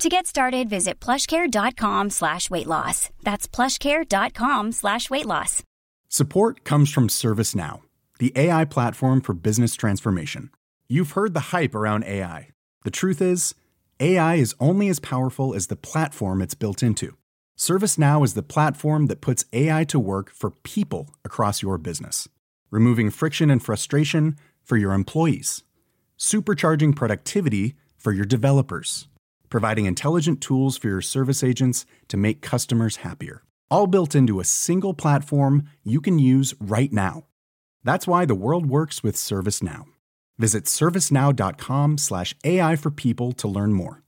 To get started, visit plushcare.com slash weight loss. That's plushcare.com slash weight loss. Support comes from ServiceNow, the AI platform for business transformation. You've heard the hype around AI. The truth is, AI is only as powerful as the platform it's built into. ServiceNow is the platform that puts AI to work for people across your business, removing friction and frustration for your employees, supercharging productivity for your developers, providing intelligent tools for your service agents to make customers happier. All built into a single platform you can use right now. That's why the world works with ServiceNow. Visit servicenow.com/slash AI for people to learn more.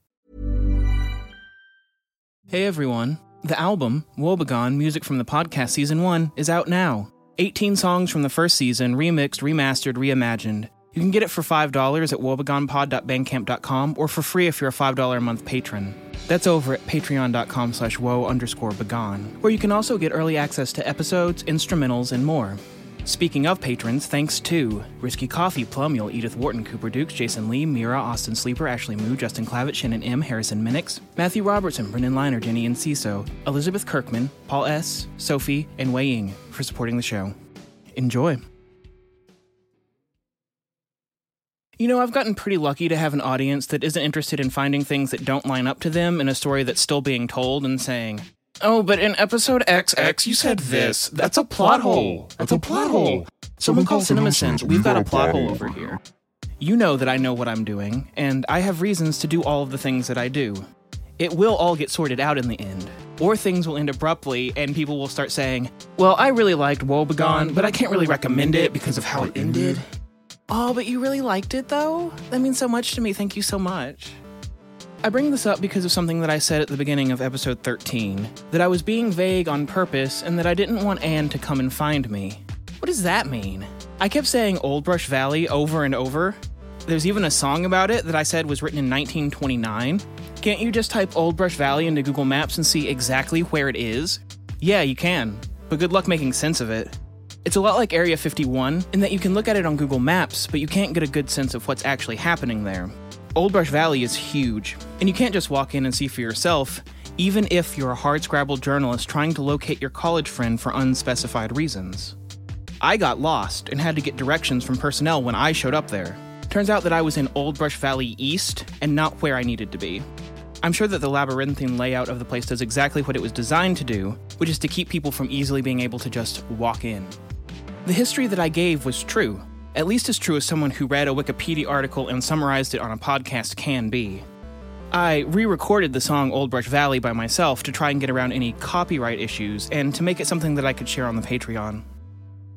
Hey everyone. The album, Woebegone Music from the Podcast Season 1, is out now. 18 songs from the first season, remixed, remastered, reimagined. You can get it for $5 at woebegonepod.bandcamp.com or for free if you're a $5 a month patron. That's over at patreon.com slash woe underscore begone, where you can also get early access to episodes, instrumentals, and more. Speaking of patrons, thanks to Risky Coffee, Plumule, Edith Wharton, Cooper Dukes, Jason Li, Mira, Austin Sleeper, Ashley Moo, Justin Clavet, Shannon M, Harrison Minnix, Mathew Robertson, Brendon Liner, Jenny Enciso, Elizabeth Kirkman, Paul S, Sophie, and Weiing for supporting the show. Enjoy. You know, I've gotten pretty lucky to have an audience that isn't interested in finding things that don't line up to them in a story that's still being told and saying, Oh, but in episode XX, you said this. That's a plot hole. That's a plot hole. Someone call CinemaSins. We've got a plot hole over here. You know that I know what I'm doing, and I have reasons to do all of the things that I do. It will all get sorted out in the end. Or things will end abruptly, and people will start saying, Well, I really liked Woebegone, but I can't really recommend it because of how it ended. Oh, but you really liked it, though? That means so much to me. Thank you so much. I bring this up because of something that I said at the beginning of episode 13 that I was being vague on purpose and that I didn't want Anne to come and find me. What does that mean? I kept saying Old Brush Valley over and over. There's even a song about it that I said was written in 1929. Can't you just type Old Brush Valley into Google Maps and see exactly where it is? Yeah, you can, but good luck making sense of it. It's a lot like Area 51 in that you can look at it on Google Maps, but you can't get a good sense of what's actually happening there. Old Brush Valley is huge, and you can't just walk in and see for yourself, even if you're a hardscrabble journalist trying to locate your college friend for unspecified reasons. I got lost and had to get directions from personnel when I showed up there. Turns out that I was in Old Brush Valley East and not where I needed to be. I'm sure that the labyrinthine layout of the place does exactly what it was designed to do, which is to keep people from easily being able to just walk in. The history that I gave was true, at least as true as someone who read a Wikipedia article and summarized it on a podcast can be. I re recorded the song Old Brush Valley by myself to try and get around any copyright issues and to make it something that I could share on the Patreon.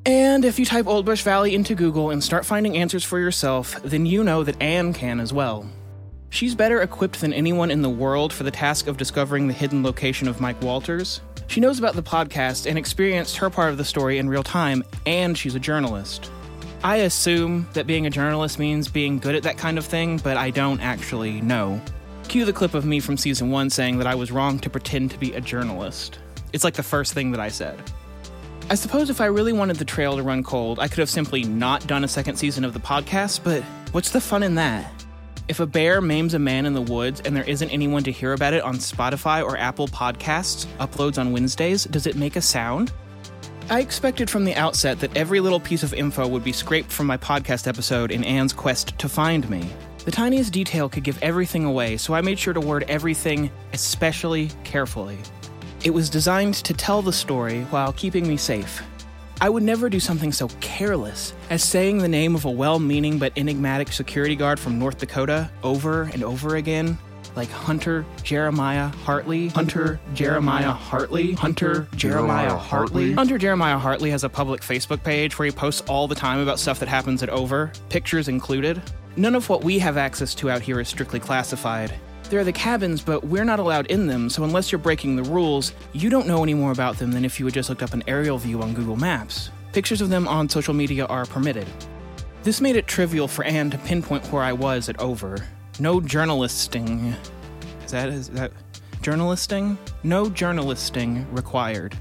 And if you type Old Brush Valley into Google and start finding answers for yourself, then you know that Anne can as well. She's better equipped than anyone in the world for the task of discovering the hidden location of Mike Walters. She knows about the podcast and experienced her part of the story in real time, and she's a journalist. I assume that being a journalist means being good at that kind of thing, but I don't actually know. Cue the clip of me from season one saying that I was wrong to pretend to be a journalist. It's like the first thing that I said. I suppose if I really wanted the trail to run cold, I could have simply not done a second season of the podcast, but what's the fun in that? If a bear maims a man in the woods and there isn't anyone to hear about it on Spotify or Apple Podcasts, uploads on Wednesdays, does it make a sound? I expected from the outset that every little piece of info would be scraped from my podcast episode in Anne's quest to find me. The tiniest detail could give everything away, so I made sure to word everything especially carefully. It was designed to tell the story while keeping me safe. I would never do something so careless as saying the name of a well meaning but enigmatic security guard from North Dakota over and over again. Like Hunter Jeremiah Hartley. Hunter Jeremiah Hartley. Hunter Jeremiah Hartley. Hunter Jeremiah Hartley has a public Facebook page where he posts all the time about stuff that happens at Over, pictures included. None of what we have access to out here is strictly classified. There are the cabins, but we're not allowed in them, so unless you're breaking the rules, you don't know any more about them than if you had just looked up an aerial view on Google Maps. Pictures of them on social media are permitted. This made it trivial for Anne to pinpoint where I was at Over. No journalisting. Is that is that journalisting? No journalisting required.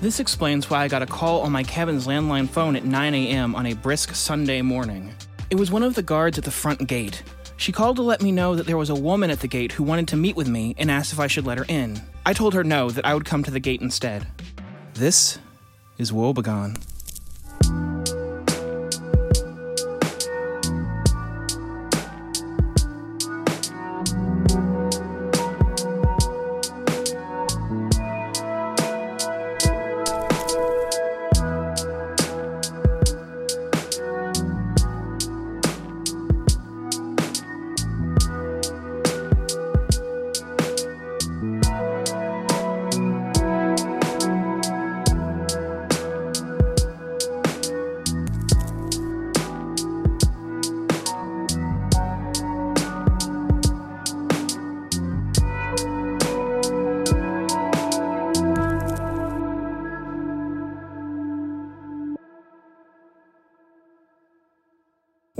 This explains why I got a call on my cabin's landline phone at 9 a.m. on a brisk Sunday morning. It was one of the guards at the front gate. She called to let me know that there was a woman at the gate who wanted to meet with me and asked if I should let her in. I told her no, that I would come to the gate instead. This is Woebegone.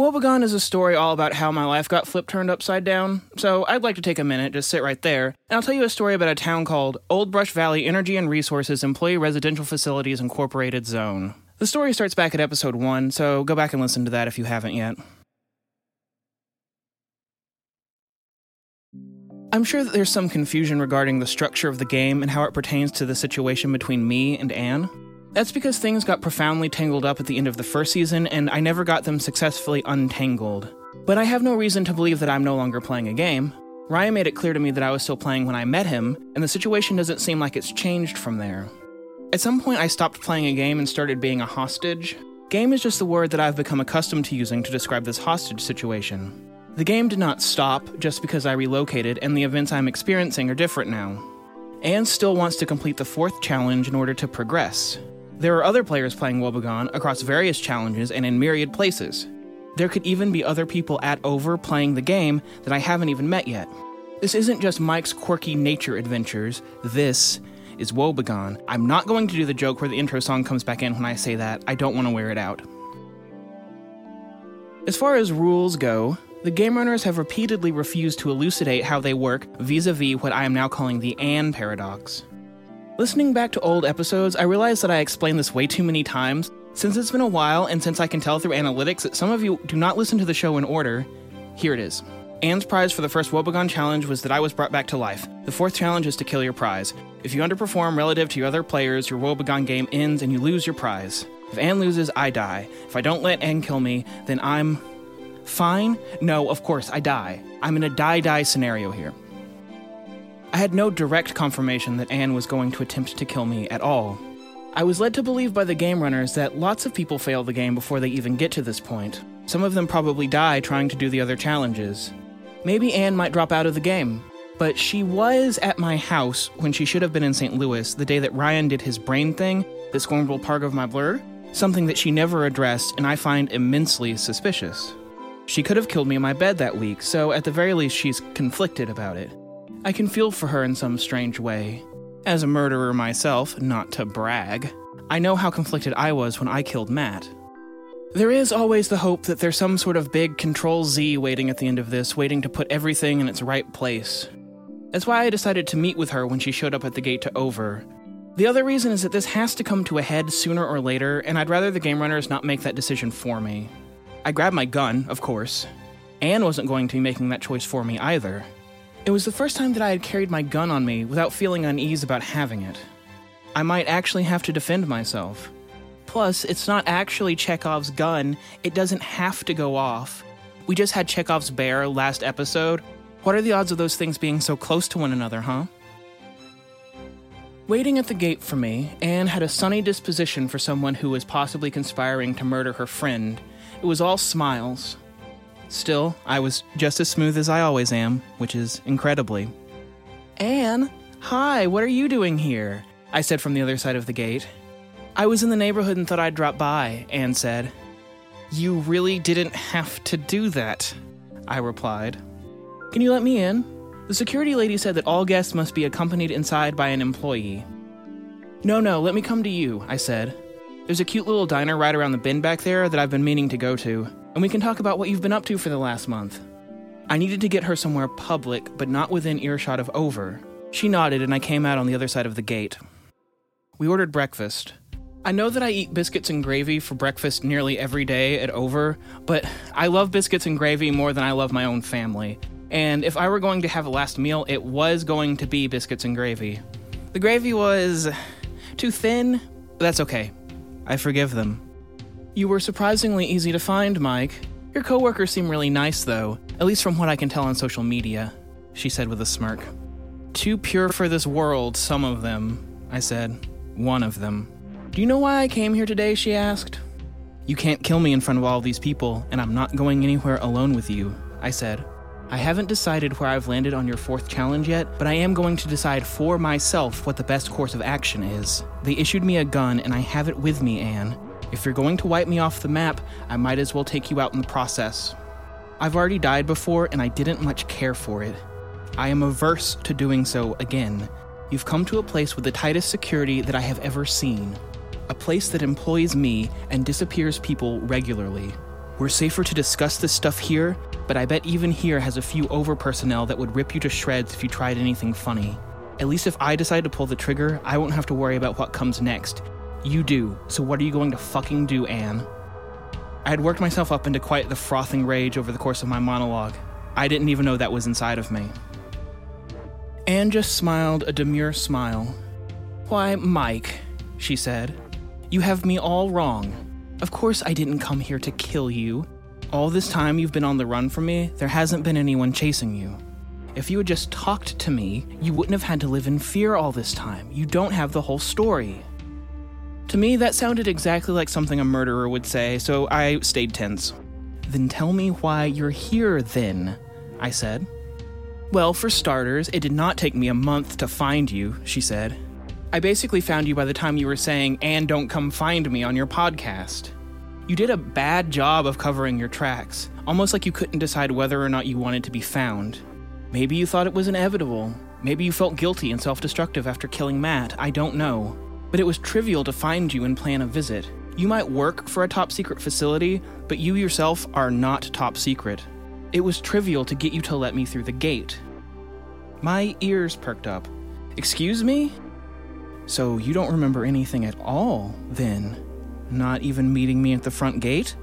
Woebegone is a story all about how my life got flipped turned upside down, so I'd like to take a minute, just sit right there, and I'll tell you a story about a town called Old Brush Valley Energy and Resources Employee Residential Facilities Incorporated Zone. The story starts back at episode 1, so go back and listen to that if you haven't yet. I'm sure that there's some confusion regarding the structure of the game and how it pertains to the situation between me and Anne. That's because things got profoundly tangled up at the end of the first season, and I never got them successfully untangled. But I have no reason to believe that I'm no longer playing a game. Ryan made it clear to me that I was still playing when I met him, and the situation doesn't seem like it's changed from there. At some point, I stopped playing a game and started being a hostage. Game is just the word that I've become accustomed to using to describe this hostage situation. The game did not stop just because I relocated, and the events I'm experiencing are different now. Anne still wants to complete the fourth challenge in order to progress. There are other players playing Woebegone across various challenges and in myriad places. There could even be other people at Over playing the game that I haven't even met yet. This isn't just Mike's quirky nature adventures, this is Woebegone. I'm not going to do the joke where the intro song comes back in when I say that, I don't want to wear it out. As far as rules go, the game runners have repeatedly refused to elucidate how they work vis a vis what I am now calling the Anne paradox. Listening back to old episodes, I realized that I explained this way too many times. Since it's been a while, and since I can tell through analytics that some of you do not listen to the show in order, here it is. Anne's prize for the first Woebegone challenge was that I was brought back to life. The fourth challenge is to kill your prize. If you underperform relative to your other players, your Woebegone game ends and you lose your prize. If Anne loses, I die. If I don't let Anne kill me, then I'm. Fine? No, of course, I die. I'm in a die die scenario here. I had no direct confirmation that Anne was going to attempt to kill me at all. I was led to believe by the game runners that lots of people fail the game before they even get to this point. Some of them probably die trying to do the other challenges. Maybe Anne might drop out of the game, but she was at my house when she should have been in St. Louis the day that Ryan did his brain thing, the scornful part of my blur, something that she never addressed and I find immensely suspicious. She could have killed me in my bed that week, so at the very least she's conflicted about it. I can feel for her in some strange way. As a murderer myself, not to brag, I know how conflicted I was when I killed Matt. There is always the hope that there's some sort of big Control Z waiting at the end of this, waiting to put everything in its right place. That's why I decided to meet with her when she showed up at the gate to Over. The other reason is that this has to come to a head sooner or later, and I'd rather the game runners not make that decision for me. I grabbed my gun, of course. Anne wasn't going to be making that choice for me either. It was the first time that I had carried my gun on me without feeling unease about having it. I might actually have to defend myself. Plus, it's not actually Chekhov's gun, it doesn't have to go off. We just had Chekhov's bear last episode. What are the odds of those things being so close to one another, huh? Waiting at the gate for me, Anne had a sunny disposition for someone who was possibly conspiring to murder her friend. It was all smiles. Still, I was just as smooth as I always am, which is incredibly. Anne, hi, what are you doing here? I said from the other side of the gate. I was in the neighborhood and thought I'd drop by, Anne said. You really didn't have to do that, I replied. Can you let me in? The security lady said that all guests must be accompanied inside by an employee. No, no, let me come to you, I said. There's a cute little diner right around the bend back there that I've been meaning to go to, and we can talk about what you've been up to for the last month. I needed to get her somewhere public, but not within earshot of Over. She nodded, and I came out on the other side of the gate. We ordered breakfast. I know that I eat biscuits and gravy for breakfast nearly every day at Over, but I love biscuits and gravy more than I love my own family. And if I were going to have a last meal, it was going to be biscuits and gravy. The gravy was too thin, but that's okay. I forgive them. You were surprisingly easy to find, Mike. Your coworkers seem really nice, though, at least from what I can tell on social media, she said with a smirk. Too pure for this world, some of them, I said. One of them. Do you know why I came here today? she asked. You can't kill me in front of all these people, and I'm not going anywhere alone with you, I said. I haven't decided where I've landed on your fourth challenge yet, but I am going to decide for myself what the best course of action is. They issued me a gun, and I have it with me, Anne. If you're going to wipe me off the map, I might as well take you out in the process. I've already died before, and I didn't much care for it. I am averse to doing so again. You've come to a place with the tightest security that I have ever seen. A place that employs me and disappears people regularly. We're safer to discuss this stuff here, but I bet even here has a few over personnel that would rip you to shreds if you tried anything funny. At least if I decide to pull the trigger, I won't have to worry about what comes next. You do, so what are you going to fucking do, Anne? I had worked myself up into quite the frothing rage over the course of my monologue. I didn't even know that was inside of me. Anne just smiled a demure smile. Why, Mike, she said, you have me all wrong. Of course, I didn't come here to kill you. All this time you've been on the run from me, there hasn't been anyone chasing you. If you had just talked to me, you wouldn't have had to live in fear all this time. You don't have the whole story. To me, that sounded exactly like something a murderer would say, so I stayed tense. Then tell me why you're here, then, I said. Well, for starters, it did not take me a month to find you, she said. I basically found you by the time you were saying, and don't come find me on your podcast. You did a bad job of covering your tracks, almost like you couldn't decide whether or not you wanted to be found. Maybe you thought it was inevitable. Maybe you felt guilty and self destructive after killing Matt. I don't know. But it was trivial to find you and plan a visit. You might work for a top secret facility, but you yourself are not top secret. It was trivial to get you to let me through the gate. My ears perked up. Excuse me? So you don't remember anything at all, then? Not even meeting me at the front gate?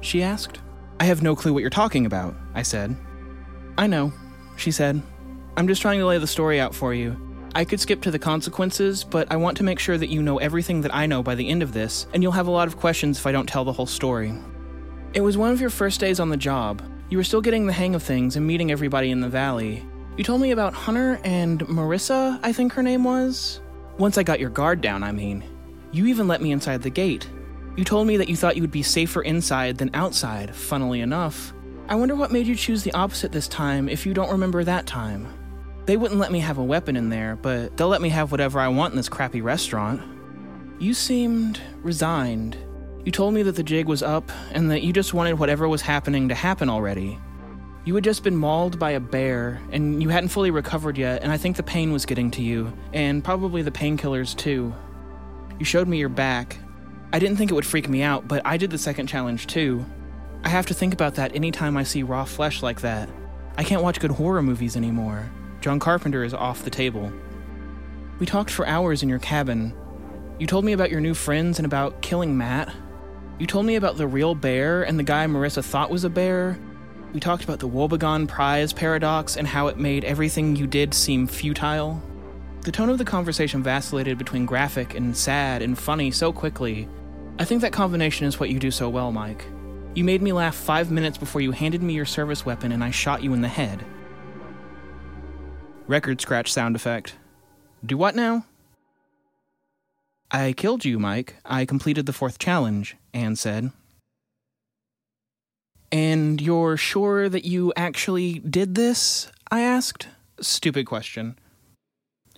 She asked. I have no clue what you're talking about, I said. I know, she said. I'm just trying to lay the story out for you. I could skip to the consequences, but I want to make sure that you know everything that I know by the end of this, and you'll have a lot of questions if I don't tell the whole story. It was one of your first days on the job. You were still getting the hang of things and meeting everybody in the valley. You told me about Hunter and Marissa, I think her name was. Once I got your guard down, I mean. You even let me inside the gate. You told me that you thought you would be safer inside than outside, funnily enough. I wonder what made you choose the opposite this time if you don't remember that time. They wouldn't let me have a weapon in there, but they'll let me have whatever I want in this crappy restaurant. You seemed resigned. You told me that the jig was up and that you just wanted whatever was happening to happen already. You had just been mauled by a bear, and you hadn't fully recovered yet, and I think the pain was getting to you, and probably the painkillers too. You showed me your back. I didn't think it would freak me out, but I did the second challenge too. I have to think about that anytime I see raw flesh like that. I can't watch good horror movies anymore. John Carpenter is off the table. We talked for hours in your cabin. You told me about your new friends and about killing Matt. You told me about the real bear and the guy Marissa thought was a bear, we talked about the Woebegone prize paradox and how it made everything you did seem futile. The tone of the conversation vacillated between graphic and sad and funny so quickly. I think that combination is what you do so well, Mike. You made me laugh five minutes before you handed me your service weapon and I shot you in the head. Record scratch sound effect. Do what now? I killed you, Mike. I completed the fourth challenge, Anne said. And you're sure that you actually did this? I asked. Stupid question.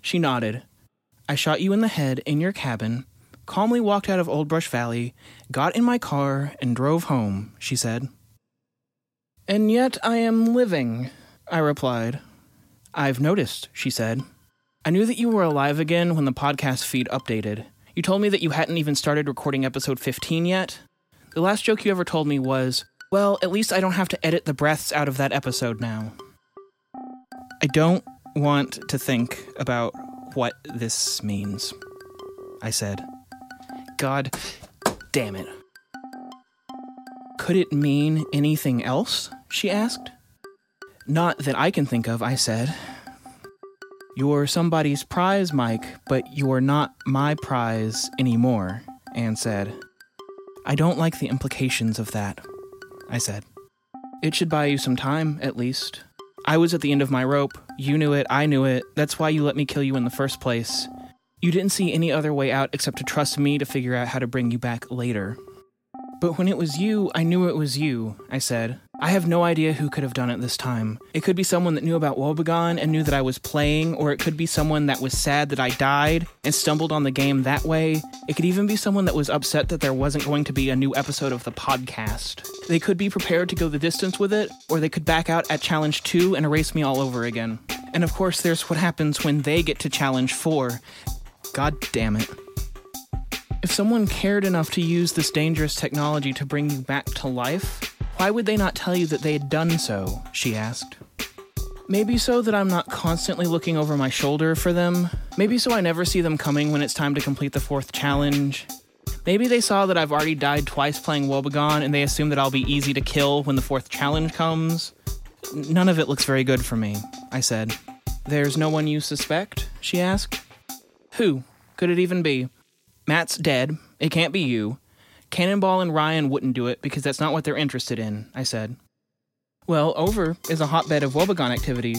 She nodded. I shot you in the head in your cabin, calmly walked out of Old Brush Valley, got in my car, and drove home, she said. And yet I am living, I replied. I've noticed, she said. I knew that you were alive again when the podcast feed updated. You told me that you hadn't even started recording episode 15 yet. The last joke you ever told me was, well, at least I don't have to edit the breaths out of that episode now. I don't want to think about what this means, I said. God damn it. Could it mean anything else? she asked. Not that I can think of, I said. You're somebody's prize, Mike, but you're not my prize anymore, Anne said. I don't like the implications of that, I said. It should buy you some time, at least. I was at the end of my rope. You knew it, I knew it. That's why you let me kill you in the first place. You didn't see any other way out except to trust me to figure out how to bring you back later. But when it was you, I knew it was you, I said. I have no idea who could have done it this time. It could be someone that knew about Woebegone and knew that I was playing, or it could be someone that was sad that I died and stumbled on the game that way. It could even be someone that was upset that there wasn't going to be a new episode of the podcast. They could be prepared to go the distance with it, or they could back out at Challenge 2 and erase me all over again. And of course, there's what happens when they get to Challenge 4. God damn it. If someone cared enough to use this dangerous technology to bring you back to life, why would they not tell you that they had done so? she asked. Maybe so that I'm not constantly looking over my shoulder for them. Maybe so I never see them coming when it's time to complete the fourth challenge. Maybe they saw that I've already died twice playing Woebegone and they assume that I'll be easy to kill when the fourth challenge comes. None of it looks very good for me, I said. There's no one you suspect? she asked. Who could it even be? Matt's dead. It can't be you. Cannonball and Ryan wouldn't do it because that's not what they're interested in, I said. Well, Over is a hotbed of Woebegone activity,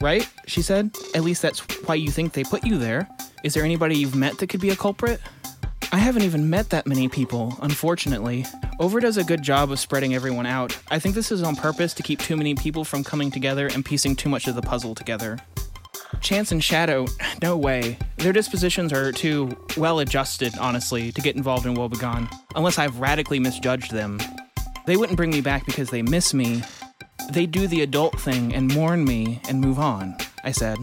right? She said. At least that's why you think they put you there. Is there anybody you've met that could be a culprit? I haven't even met that many people, unfortunately. Over does a good job of spreading everyone out. I think this is on purpose to keep too many people from coming together and piecing too much of the puzzle together. Chance and Shadow, no way. Their dispositions are too well adjusted, honestly, to get involved in Woebegone, unless I've radically misjudged them. They wouldn't bring me back because they miss me. They do the adult thing and mourn me and move on, I said.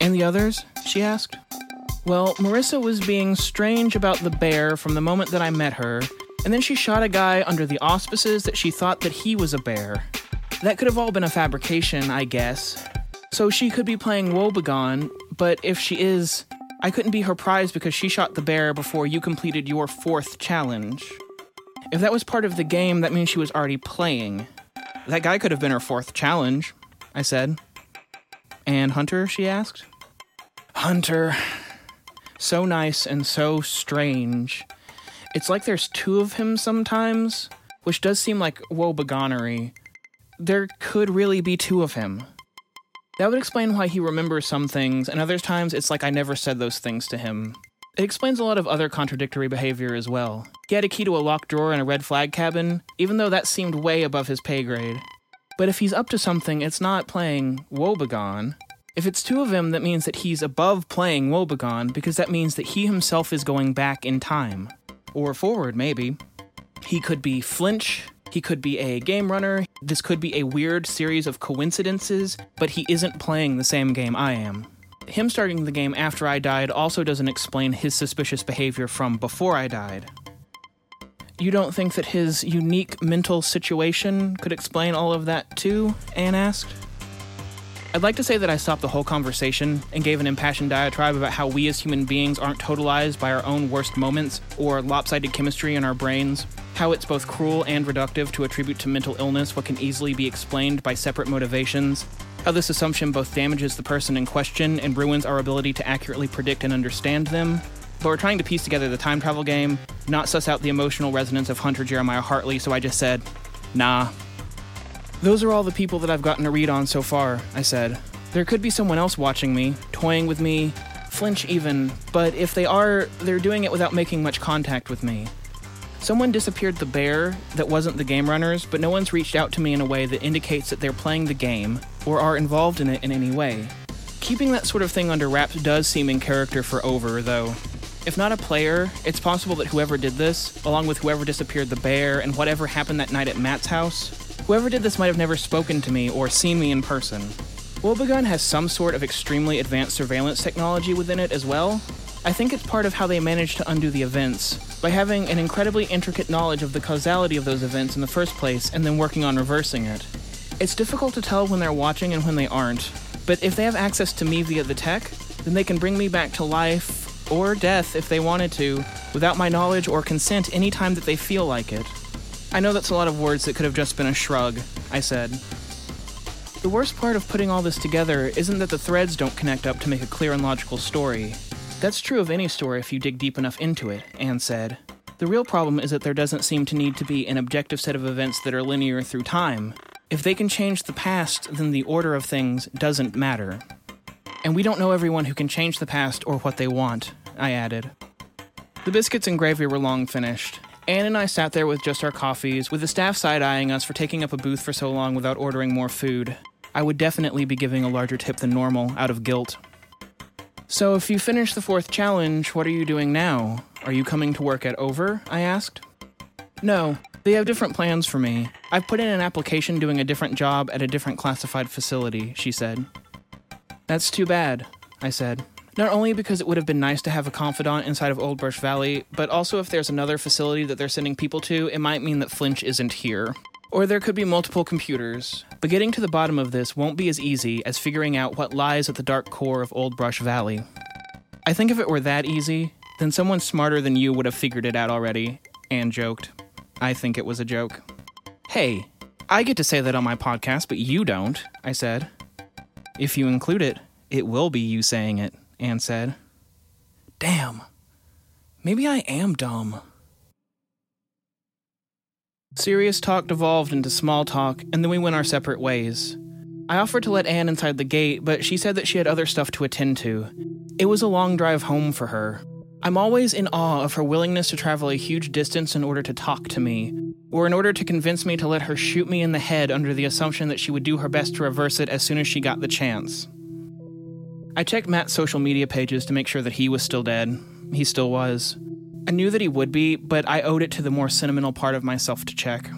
And the others? she asked. Well, Marissa was being strange about the bear from the moment that I met her, and then she shot a guy under the auspices that she thought that he was a bear. That could have all been a fabrication, I guess, so she could be playing Woebegone, but if she is, I couldn't be her prize because she shot the bear before you completed your fourth challenge. If that was part of the game, that means she was already playing. That guy could have been her fourth challenge, I said. And Hunter, she asked. Hunter. So nice and so strange. It's like there's two of him sometimes, which does seem like woebegonery. There could really be two of him. That would explain why he remembers some things, and other times it's like I never said those things to him. It explains a lot of other contradictory behavior as well. He had a key to a locked drawer in a red flag cabin, even though that seemed way above his pay grade. But if he's up to something, it's not playing Woebegone. If it's two of him, that means that he's above playing Woebegone, because that means that he himself is going back in time. Or forward, maybe. He could be Flinch, he could be a game runner. This could be a weird series of coincidences, but he isn't playing the same game I am. Him starting the game after I died also doesn't explain his suspicious behavior from before I died. You don't think that his unique mental situation could explain all of that too? Anne asked. I'd like to say that I stopped the whole conversation and gave an impassioned diatribe about how we as human beings aren't totalized by our own worst moments or lopsided chemistry in our brains, how it's both cruel and reductive to attribute to mental illness what can easily be explained by separate motivations, how this assumption both damages the person in question and ruins our ability to accurately predict and understand them. But we're trying to piece together the time travel game, not suss out the emotional resonance of Hunter Jeremiah Hartley, so I just said, nah, those are all the people that I've gotten a read on so far, I said. There could be someone else watching me, toying with me, flinch even, but if they are, they're doing it without making much contact with me. Someone disappeared the bear that wasn't the game runners, but no one's reached out to me in a way that indicates that they're playing the game or are involved in it in any way. Keeping that sort of thing under wraps does seem in character for Over, though. If not a player, it's possible that whoever did this, along with whoever disappeared the bear and whatever happened that night at Matt's house, Whoever did this might have never spoken to me or seen me in person. Woebegone has some sort of extremely advanced surveillance technology within it as well. I think it's part of how they managed to undo the events, by having an incredibly intricate knowledge of the causality of those events in the first place and then working on reversing it. It's difficult to tell when they're watching and when they aren't, but if they have access to me via the tech, then they can bring me back to life or death if they wanted to, without my knowledge or consent anytime that they feel like it. I know that's a lot of words that could have just been a shrug, I said. The worst part of putting all this together isn't that the threads don't connect up to make a clear and logical story. That's true of any story if you dig deep enough into it, Anne said. The real problem is that there doesn't seem to need to be an objective set of events that are linear through time. If they can change the past, then the order of things doesn't matter. And we don't know everyone who can change the past or what they want, I added. The biscuits and gravy were long finished. Anne and I sat there with just our coffees, with the staff side eyeing us for taking up a booth for so long without ordering more food. I would definitely be giving a larger tip than normal out of guilt. So, if you finish the fourth challenge, what are you doing now? Are you coming to work at Over? I asked. No, they have different plans for me. I've put in an application doing a different job at a different classified facility, she said. That's too bad, I said. Not only because it would have been nice to have a confidant inside of Old Brush Valley, but also if there's another facility that they're sending people to, it might mean that Flinch isn't here. Or there could be multiple computers. But getting to the bottom of this won't be as easy as figuring out what lies at the dark core of Old Brush Valley. I think if it were that easy, then someone smarter than you would have figured it out already, Anne joked. I think it was a joke. Hey, I get to say that on my podcast, but you don't, I said. If you include it, it will be you saying it, Anne said. Damn. Maybe I am dumb. Serious talk devolved into small talk, and then we went our separate ways. I offered to let Anne inside the gate, but she said that she had other stuff to attend to. It was a long drive home for her, I'm always in awe of her willingness to travel a huge distance in order to talk to me, or in order to convince me to let her shoot me in the head under the assumption that she would do her best to reverse it as soon as she got the chance. I checked Matt's social media pages to make sure that he was still dead. He still was. I knew that he would be, but I owed it to the more sentimental part of myself to check.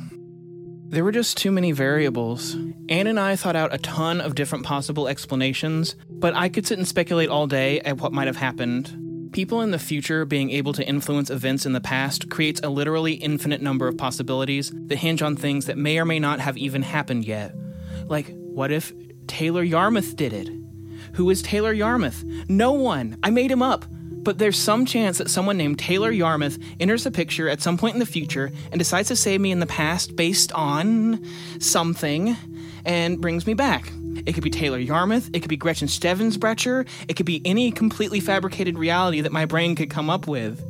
There were just too many variables. Anne and I thought out a ton of different possible explanations, but I could sit and speculate all day at what might have happened. People in the future being able to influence events in the past creates a literally infinite number of possibilities that hinge on things that may or may not have even happened yet. Like, what if Taylor Yarmouth did it? Who is Taylor Yarmouth? No one. I made him up. But there's some chance that someone named Taylor Yarmouth enters the picture at some point in the future and decides to save me in the past based on something and brings me back. It could be Taylor Yarmouth. It could be Gretchen Stevensbrecher. It could be any completely fabricated reality that my brain could come up with.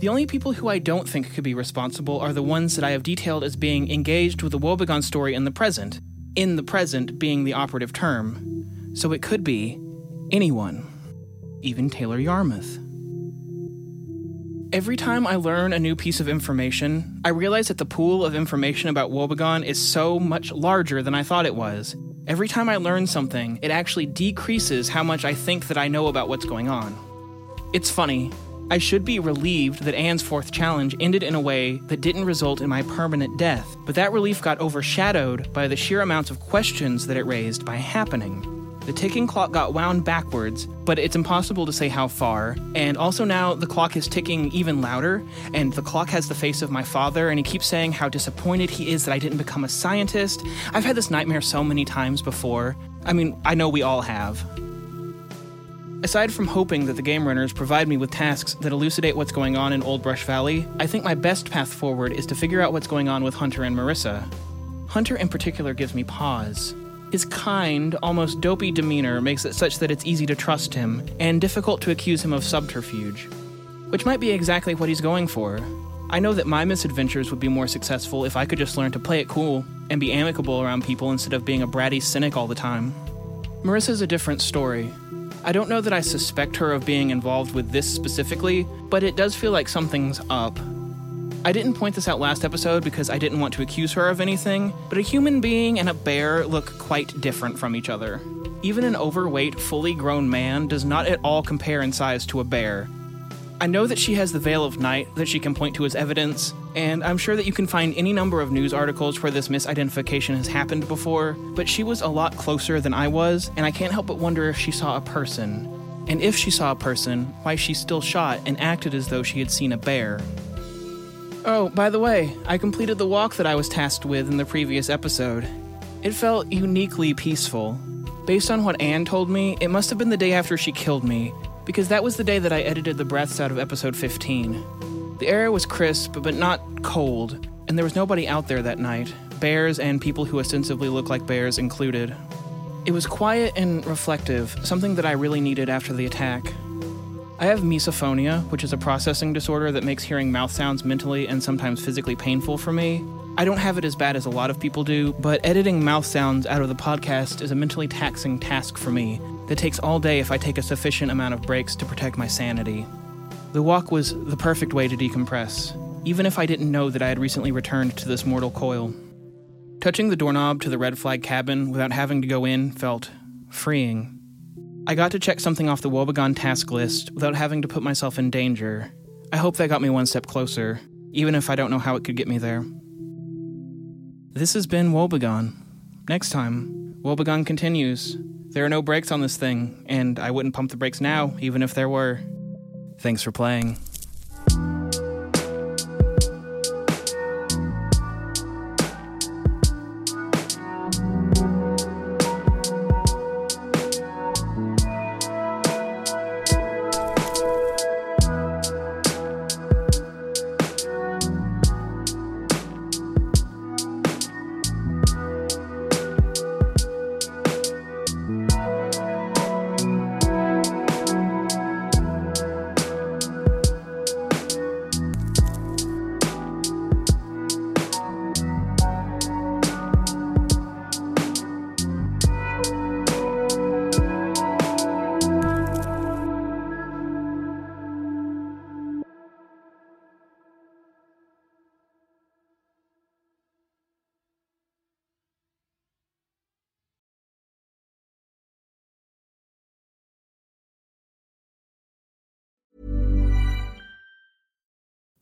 The only people who I don't think could be responsible are the ones that I have detailed as being engaged with the Woebegone story in the present, in the present being the operative term. So it could be anyone, even Taylor Yarmouth. Every time I learn a new piece of information, I realize that the pool of information about Woebegone is so much larger than I thought it was. Every time I learn something, it actually decreases how much I think that I know about what's going on. It's funny. I should be relieved that Anne's fourth challenge ended in a way that didn't result in my permanent death, but that relief got overshadowed by the sheer amounts of questions that it raised by happening. The ticking clock got wound backwards, but it's impossible to say how far. And also now the clock is ticking even louder, and the clock has the face of my father, and he keeps saying how disappointed he is that I didn't become a scientist. I've had this nightmare so many times before. I mean, I know we all have. Aside from hoping that the game runners provide me with tasks that elucidate what's going on in Old Brush Valley, I think my best path forward is to figure out what's going on with Hunter and Marissa. Hunter in particular gives me pause. His kind, almost dopey demeanor makes it such that it's easy to trust him, and difficult to accuse him of subterfuge. Which might be exactly what he's going for. I know that my misadventures would be more successful if I could just learn to play it cool and be amicable around people instead of being a bratty cynic all the time. Marissa's a different story. I don't know that I suspect her of being involved with this specifically, but it does feel like something's up. I didn't point this out last episode because I didn't want to accuse her of anything, but a human being and a bear look quite different from each other. Even an overweight, fully grown man does not at all compare in size to a bear. I know that she has the Veil of Night that she can point to as evidence, and I'm sure that you can find any number of news articles where this misidentification has happened before, but she was a lot closer than I was, and I can't help but wonder if she saw a person. And if she saw a person, why she still shot and acted as though she had seen a bear. Oh, by the way, I completed the walk that I was tasked with in the previous episode. It felt uniquely peaceful. Based on what Anne told me, it must have been the day after she killed me, because that was the day that I edited the breaths out of episode 15. The air was crisp, but not cold, and there was nobody out there that night, bears and people who ostensibly look like bears included. It was quiet and reflective, something that I really needed after the attack. I have misophonia, which is a processing disorder that makes hearing mouth sounds mentally and sometimes physically painful for me. I don't have it as bad as a lot of people do, but editing mouth sounds out of the podcast is a mentally taxing task for me that takes all day if I take a sufficient amount of breaks to protect my sanity. The walk was the perfect way to decompress, even if I didn't know that I had recently returned to this mortal coil. Touching the doorknob to the red flag cabin without having to go in felt freeing. I got to check something off the Woebegone task list without having to put myself in danger. I hope that got me one step closer, even if I don't know how it could get me there. This has been Woebegone. Next time, Woebegone continues. There are no brakes on this thing, and I wouldn't pump the brakes now, even if there were. Thanks for playing.